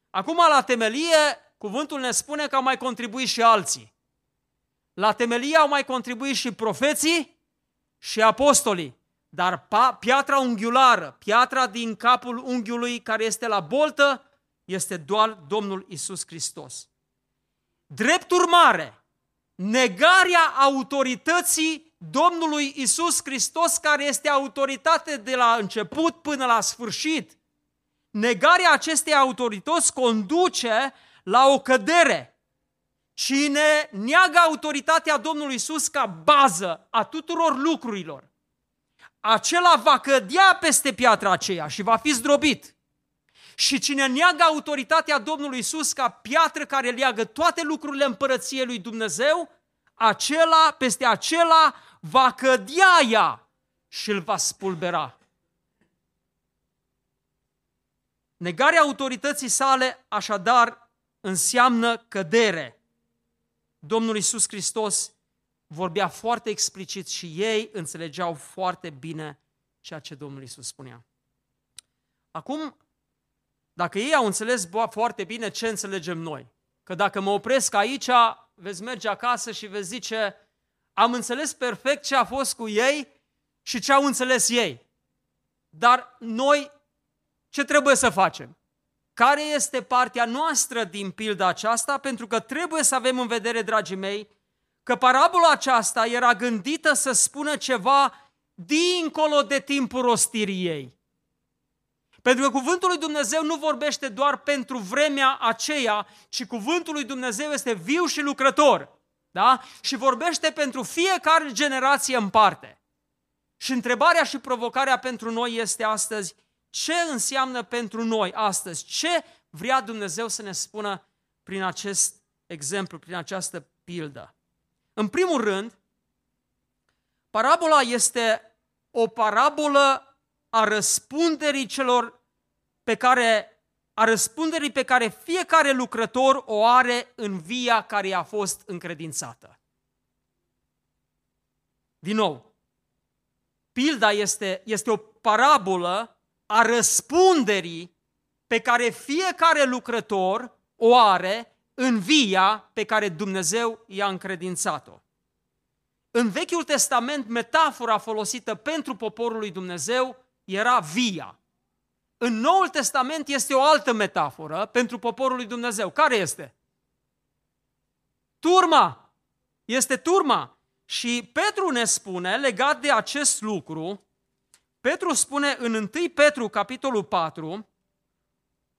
Acum, la temelie, cuvântul ne spune că au mai contribuit și alții. La temelie au mai contribuit și profeții și apostolii. Dar piatra unghiulară, piatra din capul unghiului care este la boltă, este doar Domnul Isus Hristos. Drept urmare, negarea autorității Domnului Isus Hristos, care este autoritate de la început până la sfârșit, negarea acestei autorități conduce la o cădere. Cine neagă autoritatea Domnului Isus ca bază a tuturor lucrurilor, acela va cădea peste piatra aceea și va fi zdrobit. Și cine neagă autoritatea Domnului Isus ca piatră care leagă toate lucrurile împărăției lui Dumnezeu, acela, peste acela va cădea ea și îl va spulbera. Negarea autorității sale, așadar, înseamnă cădere. Domnul Isus Hristos vorbea foarte explicit și ei înțelegeau foarte bine ceea ce Domnul Isus spunea. Acum, dacă ei au înțeles foarte bine ce înțelegem noi, că dacă mă opresc aici, veți merge acasă și veți zice, am înțeles perfect ce a fost cu ei și ce au înțeles ei. Dar noi ce trebuie să facem? Care este partea noastră din pilda aceasta? Pentru că trebuie să avem în vedere, dragii mei, că parabola aceasta era gândită să spună ceva dincolo de timpul rostirii ei. Pentru că cuvântul lui Dumnezeu nu vorbește doar pentru vremea aceea, ci cuvântul lui Dumnezeu este viu și lucrător. Da? Și vorbește pentru fiecare generație în parte. Și întrebarea și provocarea pentru noi este astăzi, ce înseamnă pentru noi astăzi? Ce vrea Dumnezeu să ne spună prin acest exemplu, prin această pildă? În primul rând, parabola este o parabolă a răspunderii celor pe care a răspunderii pe care fiecare lucrător o are în via care i-a fost încredințată. Din nou, pilda este, este o parabolă a răspunderii pe care fiecare lucrător o are în via pe care Dumnezeu i-a încredințat-o. În Vechiul Testament, metafora folosită pentru poporul lui Dumnezeu era via. În Noul Testament este o altă metaforă pentru poporul lui Dumnezeu. Care este? turma. Este turma. Și Petru ne spune, legat de acest lucru, Petru spune în 1 Petru, capitolul 4,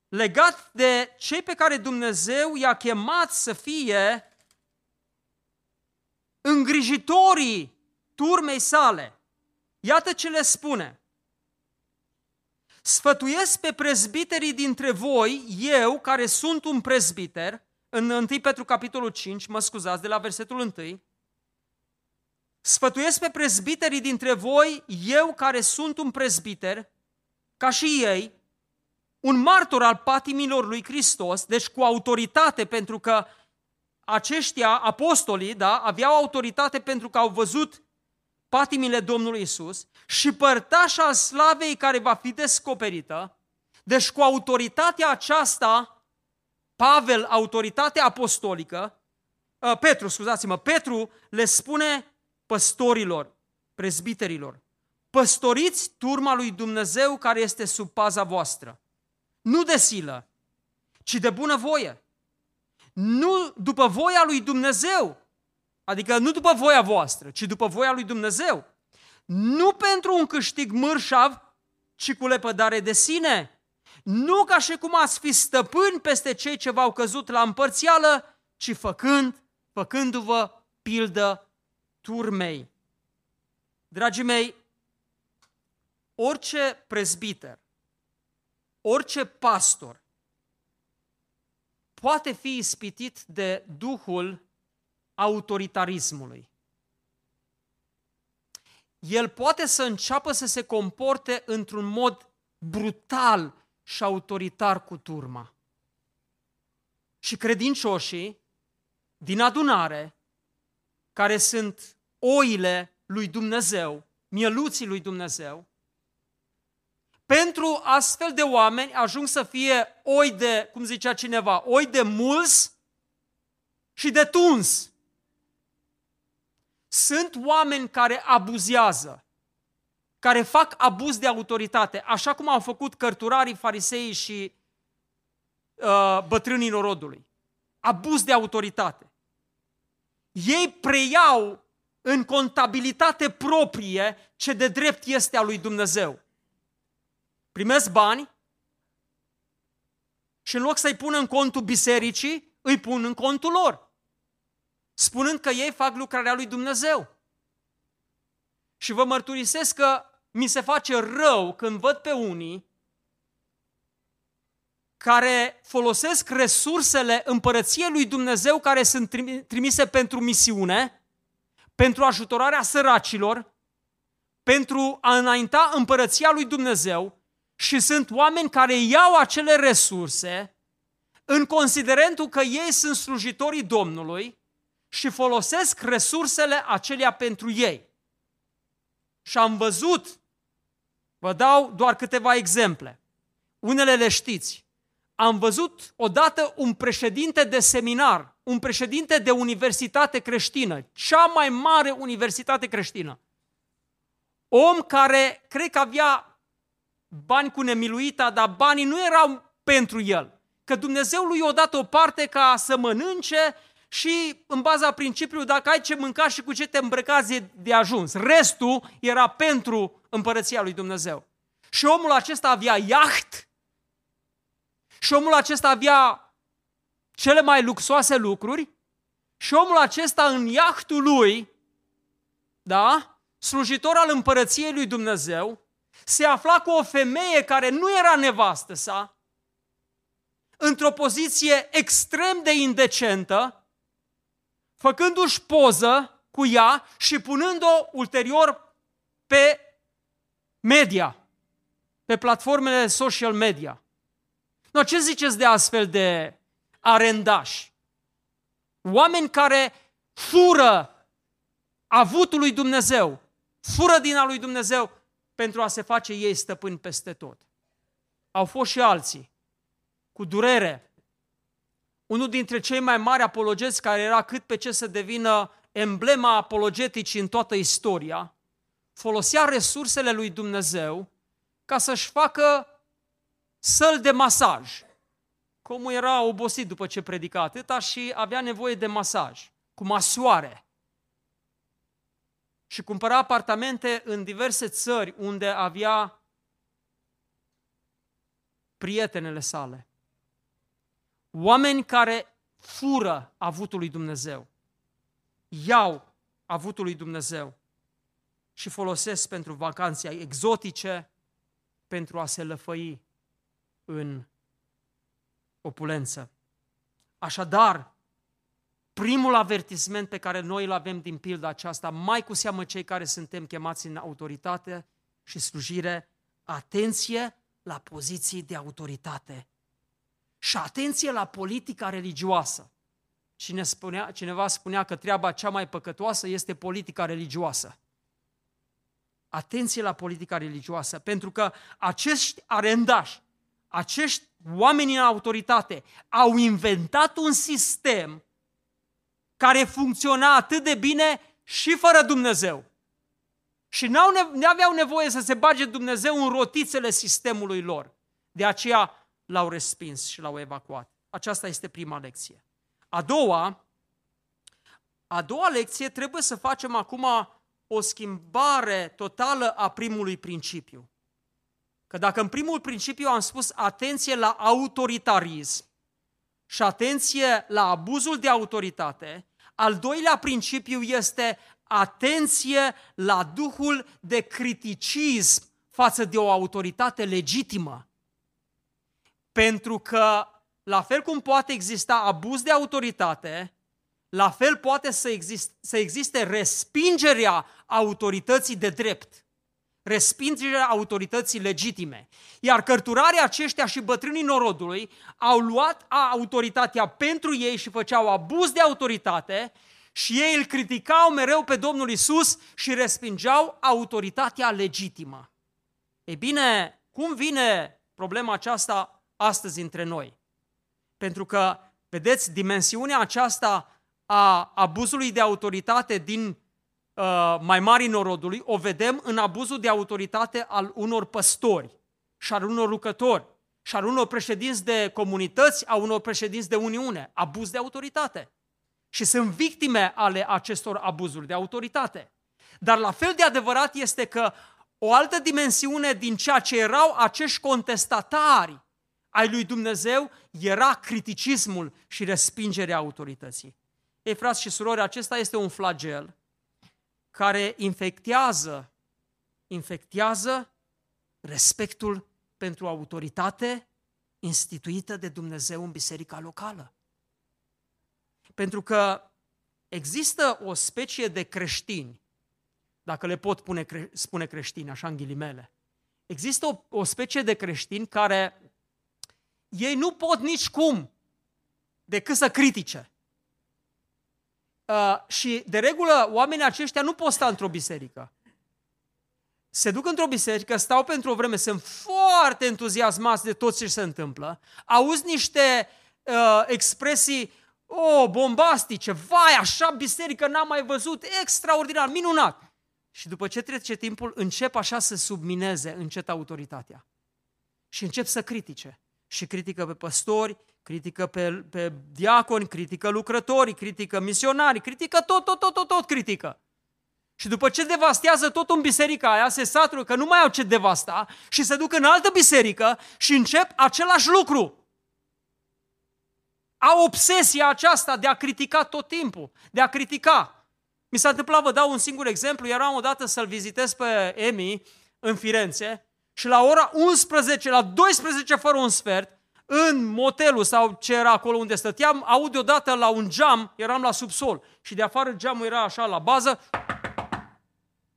legat de cei pe care Dumnezeu i-a chemat să fie îngrijitorii turmei sale. Iată ce le spune. Sfătuiesc pe prezbiterii dintre voi, eu care sunt un prezbiter, în 1 Petru capitolul 5, mă scuzați, de la versetul 1, Sfătuiesc pe prezbiterii dintre voi, eu care sunt un prezbiter, ca și ei, un martor al patimilor lui Hristos, deci cu autoritate, pentru că aceștia, apostolii, da, aveau autoritate pentru că au văzut patimile Domnului Isus și părtaș al slavei care va fi descoperită. Deci cu autoritatea aceasta, Pavel, autoritatea apostolică, uh, Petru, scuzați-mă, Petru le spune păstorilor, prezbiterilor, păstoriți turma lui Dumnezeu care este sub paza voastră. Nu de silă, ci de bună voie. Nu după voia lui Dumnezeu, adică nu după voia voastră, ci după voia lui Dumnezeu. Nu pentru un câștig mărșav, ci cu lepădare de sine. Nu ca și cum ați fi stăpâni peste cei ce v-au căzut la împărțială, ci făcând, făcându-vă pildă turmei. Dragii mei, orice prezbiter, orice pastor poate fi ispitit de duhul autoritarismului. El poate să înceapă să se comporte într-un mod brutal și autoritar cu turma. Și credincioșii din adunare care sunt oile lui Dumnezeu, mieluții lui Dumnezeu, pentru astfel de oameni ajung să fie oi de, cum zicea cineva, oi de mulți și de tuns. Sunt oameni care abuzează, care fac abuz de autoritate, așa cum au făcut cărturarii, farisei și uh, bătrânii norodului. Abuz de autoritate ei preiau în contabilitate proprie ce de drept este a lui Dumnezeu. Primesc bani și în loc să-i pună în contul bisericii, îi pun în contul lor, spunând că ei fac lucrarea lui Dumnezeu. Și vă mărturisesc că mi se face rău când văd pe unii care folosesc resursele împărăției lui Dumnezeu care sunt trimise pentru misiune, pentru ajutorarea săracilor, pentru a înainta împărăția lui Dumnezeu și sunt oameni care iau acele resurse în considerentul că ei sunt slujitorii Domnului și folosesc resursele acelea pentru ei. Și am văzut, vă dau doar câteva exemple. Unele le știți am văzut odată un președinte de seminar, un președinte de universitate creștină, cea mai mare universitate creștină. Om care cred că avea bani cu nemiluita, dar banii nu erau pentru el. Că Dumnezeu lui i-a dat o parte ca să mănânce și în baza principiului dacă ai ce mânca și cu ce te îmbrăcați e de ajuns. Restul era pentru împărăția lui Dumnezeu. Și omul acesta avea iaht, și omul acesta avea cele mai luxoase lucruri și omul acesta în iahtul lui, da, slujitor al împărăției lui Dumnezeu, se afla cu o femeie care nu era nevastă sa, într-o poziție extrem de indecentă, făcându-și poză cu ea și punând-o ulterior pe media, pe platformele social media. No, ce ziceți de astfel de arendași? Oameni care fură avutul lui Dumnezeu, fură din al lui Dumnezeu pentru a se face ei stăpâni peste tot. Au fost și alții, cu durere. Unul dintre cei mai mari apologeți care era cât pe ce să devină emblema apologeticii în toată istoria, folosea resursele lui Dumnezeu ca să-și facă săl de masaj. Cum era obosit după ce predica atâta și avea nevoie de masaj. cu masoare și cumpăra apartamente în diverse țări unde avea prietenele sale. Oameni care fură avutul lui Dumnezeu, iau avutul lui Dumnezeu și folosesc pentru vacanțe exotice, pentru a se lăfăi în opulență. Așadar, primul avertisment pe care noi îl avem din pilda aceasta, mai cu seamă cei care suntem chemați în autoritate și slujire, atenție la poziții de autoritate și atenție la politica religioasă. Cine spunea, cineva spunea că treaba cea mai păcătoasă este politica religioasă. Atenție la politica religioasă, pentru că acești arendași, acești oameni în autoritate au inventat un sistem care funcționa atât de bine și fără Dumnezeu. Și n-aveau nevoie să se bage Dumnezeu în rotițele sistemului lor. De aceea l-au respins și l-au evacuat. Aceasta este prima lecție. A doua, a doua lecție trebuie să facem acum o schimbare totală a primului principiu. Că dacă în primul principiu am spus atenție la autoritarism și atenție la abuzul de autoritate, al doilea principiu este atenție la duhul de criticism față de o autoritate legitimă. Pentru că, la fel cum poate exista abuz de autoritate, la fel poate să existe, să existe respingerea autorității de drept, respingerea autorității legitime. Iar cărturarii aceștia și bătrânii norodului au luat autoritatea pentru ei și făceau abuz de autoritate și ei îl criticau mereu pe Domnul Isus și respingeau autoritatea legitimă. Ei bine, cum vine problema aceasta astăzi între noi? Pentru că, vedeți, dimensiunea aceasta a abuzului de autoritate din uh, mai mari norodului o vedem în abuzul de autoritate al unor păstori și al unor lucrători și al unor președinți de comunități, a unor președinți de Uniune. Abuz de autoritate și sunt victime ale acestor abuzuri de autoritate. Dar la fel de adevărat este că o altă dimensiune din ceea ce erau acești contestatari ai lui Dumnezeu era criticismul și respingerea autorității. Ei, frați și surori, acesta este un flagel care infectează, infectează respectul pentru autoritate instituită de Dumnezeu în biserica locală. Pentru că există o specie de creștini, dacă le pot pune, spune creștini, așa în ghilimele. Există o, o specie de creștini care ei nu pot nici cum decât să critique. Uh, și de regulă oamenii aceștia nu pot sta într-o biserică. Se duc într-o biserică, stau pentru o vreme, sunt foarte entuziasmați de tot ce se întâmplă, auzi niște uh, expresii oh, bombastice, vai, așa biserică n-am mai văzut, extraordinar, minunat. Și după ce trece timpul, încep așa să submineze încet autoritatea. Și încep să critique. Și critică pe păstori, critică pe, pe diaconi, critică lucrătorii, critică misionarii, critică tot, tot, tot, tot, tot critică. Și după ce devastează tot în biserica aia, se satură că nu mai au ce devasta și se duc în altă biserică și încep același lucru au obsesia aceasta de a critica tot timpul, de a critica. Mi s-a întâmplat, vă dau un singur exemplu, eram odată să-l vizitez pe Emi în Firenze și la ora 11, la 12 fără un sfert, în motelul sau ce era acolo unde stăteam, aud deodată la un geam, eram la subsol și de afară geamul era așa la bază.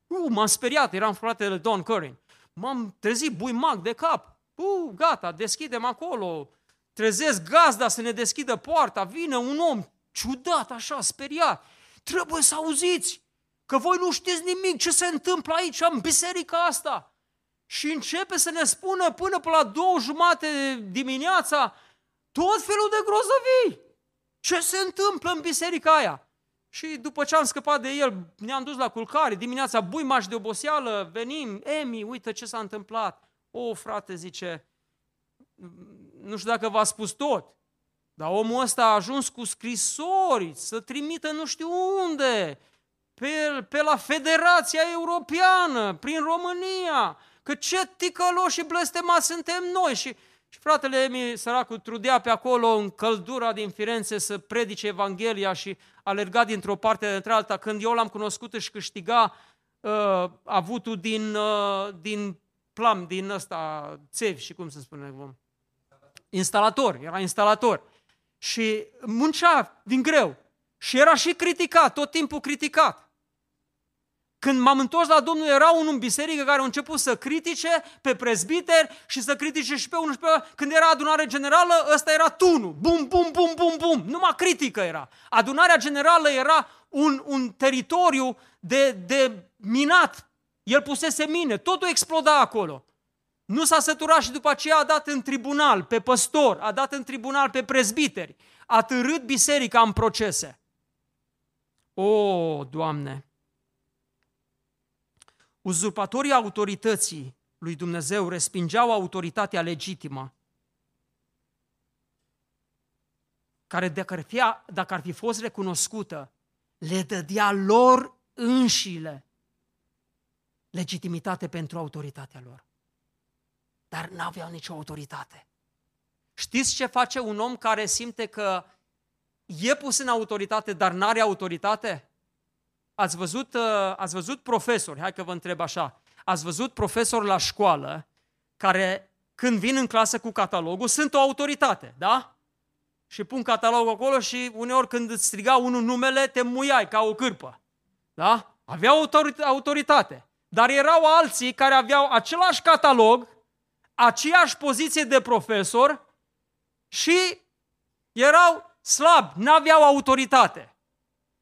Uh, m-am speriat, eram fratele Don Curry. M-am trezit buimac de cap. Uh, gata, deschidem acolo trezesc gazda să ne deschidă poarta, vine un om ciudat, așa, speriat. Trebuie să auziți că voi nu știți nimic ce se întâmplă aici, în biserica asta. Și începe să ne spună până pe la două jumate dimineața tot felul de grozăvii. Ce se întâmplă în biserica aia? Și după ce am scăpat de el, ne-am dus la culcare, dimineața buimaș de oboseală, venim, Emi, uite ce s-a întâmplat. O, frate, zice, nu știu dacă v-a spus tot. Dar omul ăsta a ajuns cu scrisori să trimită nu știu unde, pe, pe la Federația Europeană, prin România, că ce ticăloși și blestemați suntem noi și și fratele mi, săracul, trudea pe acolo în căldura din Firenze să predice Evanghelia și alerga dintr-o parte de alta. Când eu l-am cunoscut își câștiga uh, avutul din, uh, din plam, din ăsta, țevi și cum se spune, instalator, era instalator. Și muncea din greu. Și era și criticat, tot timpul criticat. Când m-am întors la Domnul, era unul în biserică care a început să critique pe prezbiteri și să critique și pe unul și pe ăla. Când era adunare generală, ăsta era tunul. Bum, bum, bum, bum, bum. Numai critică era. Adunarea generală era un, un teritoriu de, de minat. El pusese mine, totul exploda acolo. Nu s-a săturat și după aceea a dat în tribunal pe păstor, a dat în tribunal pe prezbiteri, a târât biserica în procese. O, Doamne! Uzurpatorii autorității lui Dumnezeu respingeau autoritatea legitimă, care dacă ar fi, dacă ar fi fost recunoscută, le dădea lor înșile legitimitate pentru autoritatea lor. Dar nu aveau nicio autoritate. Știți ce face un om care simte că e pus în autoritate, dar nu are autoritate? Ați văzut, uh, ați văzut profesori, hai că vă întreb așa, ați văzut profesori la școală care când vin în clasă cu catalogul sunt o autoritate, da? Și pun catalogul acolo și uneori când îți striga unul numele, te muiai ca o cârpă. Da? Aveau autoritate. Dar erau alții care aveau același catalog, aceeași poziție de profesor și erau slabi, n-aveau autoritate.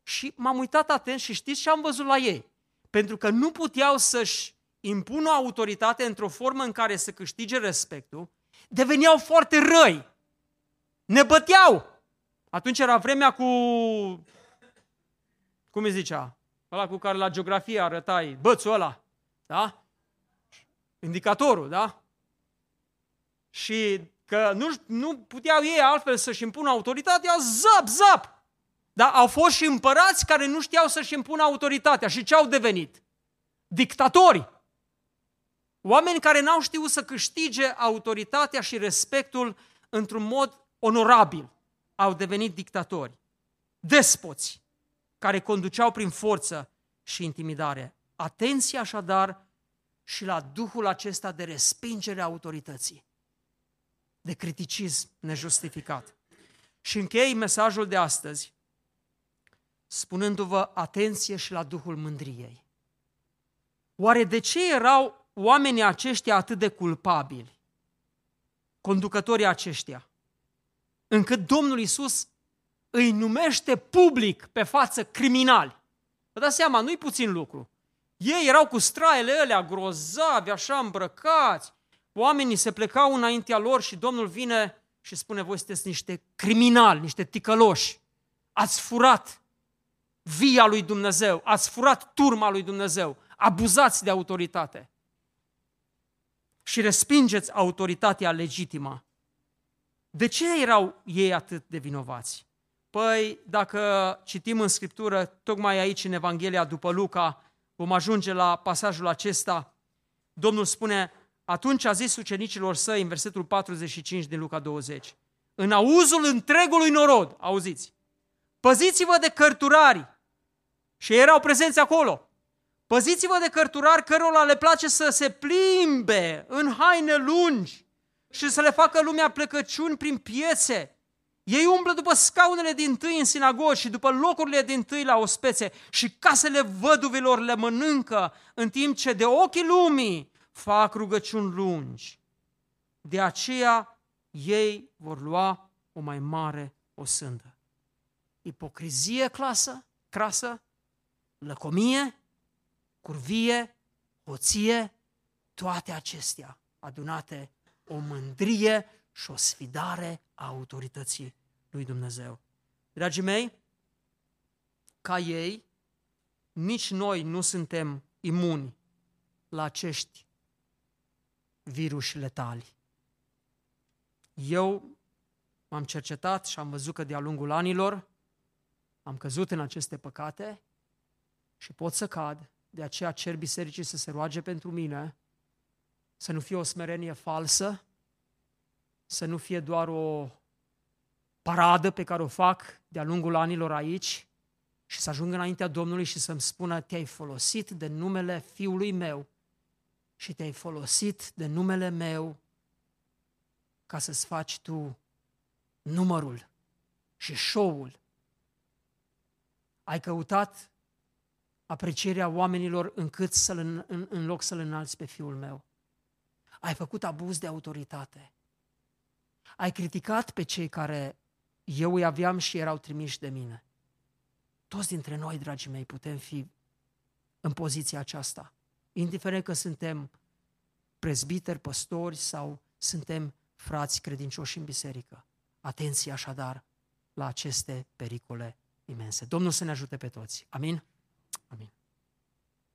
Și m-am uitat atent și știți ce am văzut la ei? Pentru că nu puteau să-și impună o autoritate într-o formă în care să câștige respectul, deveneau foarte răi. Ne băteau. Atunci era vremea cu, cum îi zicea, ăla cu care la geografie arătai, bățul ăla, da? Indicatorul, da? Și că nu, nu puteau ei altfel să-și impună autoritatea, zap, zap! Dar au fost și împărați care nu știau să-și impună autoritatea. Și ce au devenit? Dictatori. Oameni care n-au știut să câștige autoritatea și respectul într-un mod onorabil. Au devenit dictatori. Despoți care conduceau prin forță și intimidare. Atenție așadar și la duhul acesta de respingere a autorității, de criticism nejustificat. Și închei mesajul de astăzi spunându-vă atenție și la Duhul mândriei. Oare de ce erau oamenii aceștia atât de culpabili, conducătorii aceștia, încât Domnul Isus îi numește public pe față criminali? Vă dați seama, nu-i puțin lucru. Ei erau cu straiele alea grozavi, așa îmbrăcați, oamenii se plecau înaintea lor și Domnul vine și spune, voi sunteți niște criminali, niște ticăloși, ați furat, via lui Dumnezeu, ați furat turma lui Dumnezeu, abuzați de autoritate și respingeți autoritatea legitimă. De ce erau ei atât de vinovați? Păi, dacă citim în Scriptură, tocmai aici în Evanghelia după Luca, vom ajunge la pasajul acesta, Domnul spune, atunci a zis ucenicilor săi, în versetul 45 din Luca 20, în auzul întregului norod, auziți, păziți-vă de cărturari și erau prezenți acolo. Păziți-vă de cărturari cărora le place să se plimbe în haine lungi și să le facă lumea plecăciuni prin piețe. Ei umblă după scaunele din tâi în sinagogi și după locurile din tâi la ospețe și casele văduvilor le mănâncă, în timp ce de ochii lumii fac rugăciuni lungi. De aceea ei vor lua o mai mare osândă. Ipocrizie clasă, crasă, lăcomie, curvie, hoție, toate acestea adunate o mândrie și o sfidare a autorității lui Dumnezeu. Dragii mei, ca ei, nici noi nu suntem imuni la acești virus letali. Eu m-am cercetat și am văzut că de-a lungul anilor am căzut în aceste păcate și pot să cad, de aceea cer bisericii să se roage pentru mine, să nu fie o smerenie falsă, să nu fie doar o paradă pe care o fac de-a lungul anilor aici și să ajung înaintea Domnului și să-mi spună te-ai folosit de numele Fiului meu și te-ai folosit de numele meu ca să-ți faci tu numărul și show-ul. Ai căutat aprecierea oamenilor încât să-l, în, în loc să-l înalți pe fiul meu. Ai făcut abuz de autoritate. Ai criticat pe cei care eu îi aveam și erau trimiși de mine. Toți dintre noi, dragii mei, putem fi în poziția aceasta, indiferent că suntem prezbiteri, păstori sau suntem frați credincioși în biserică. Atenție așadar la aceste pericole imense. Domnul să ne ajute pe toți. Amin?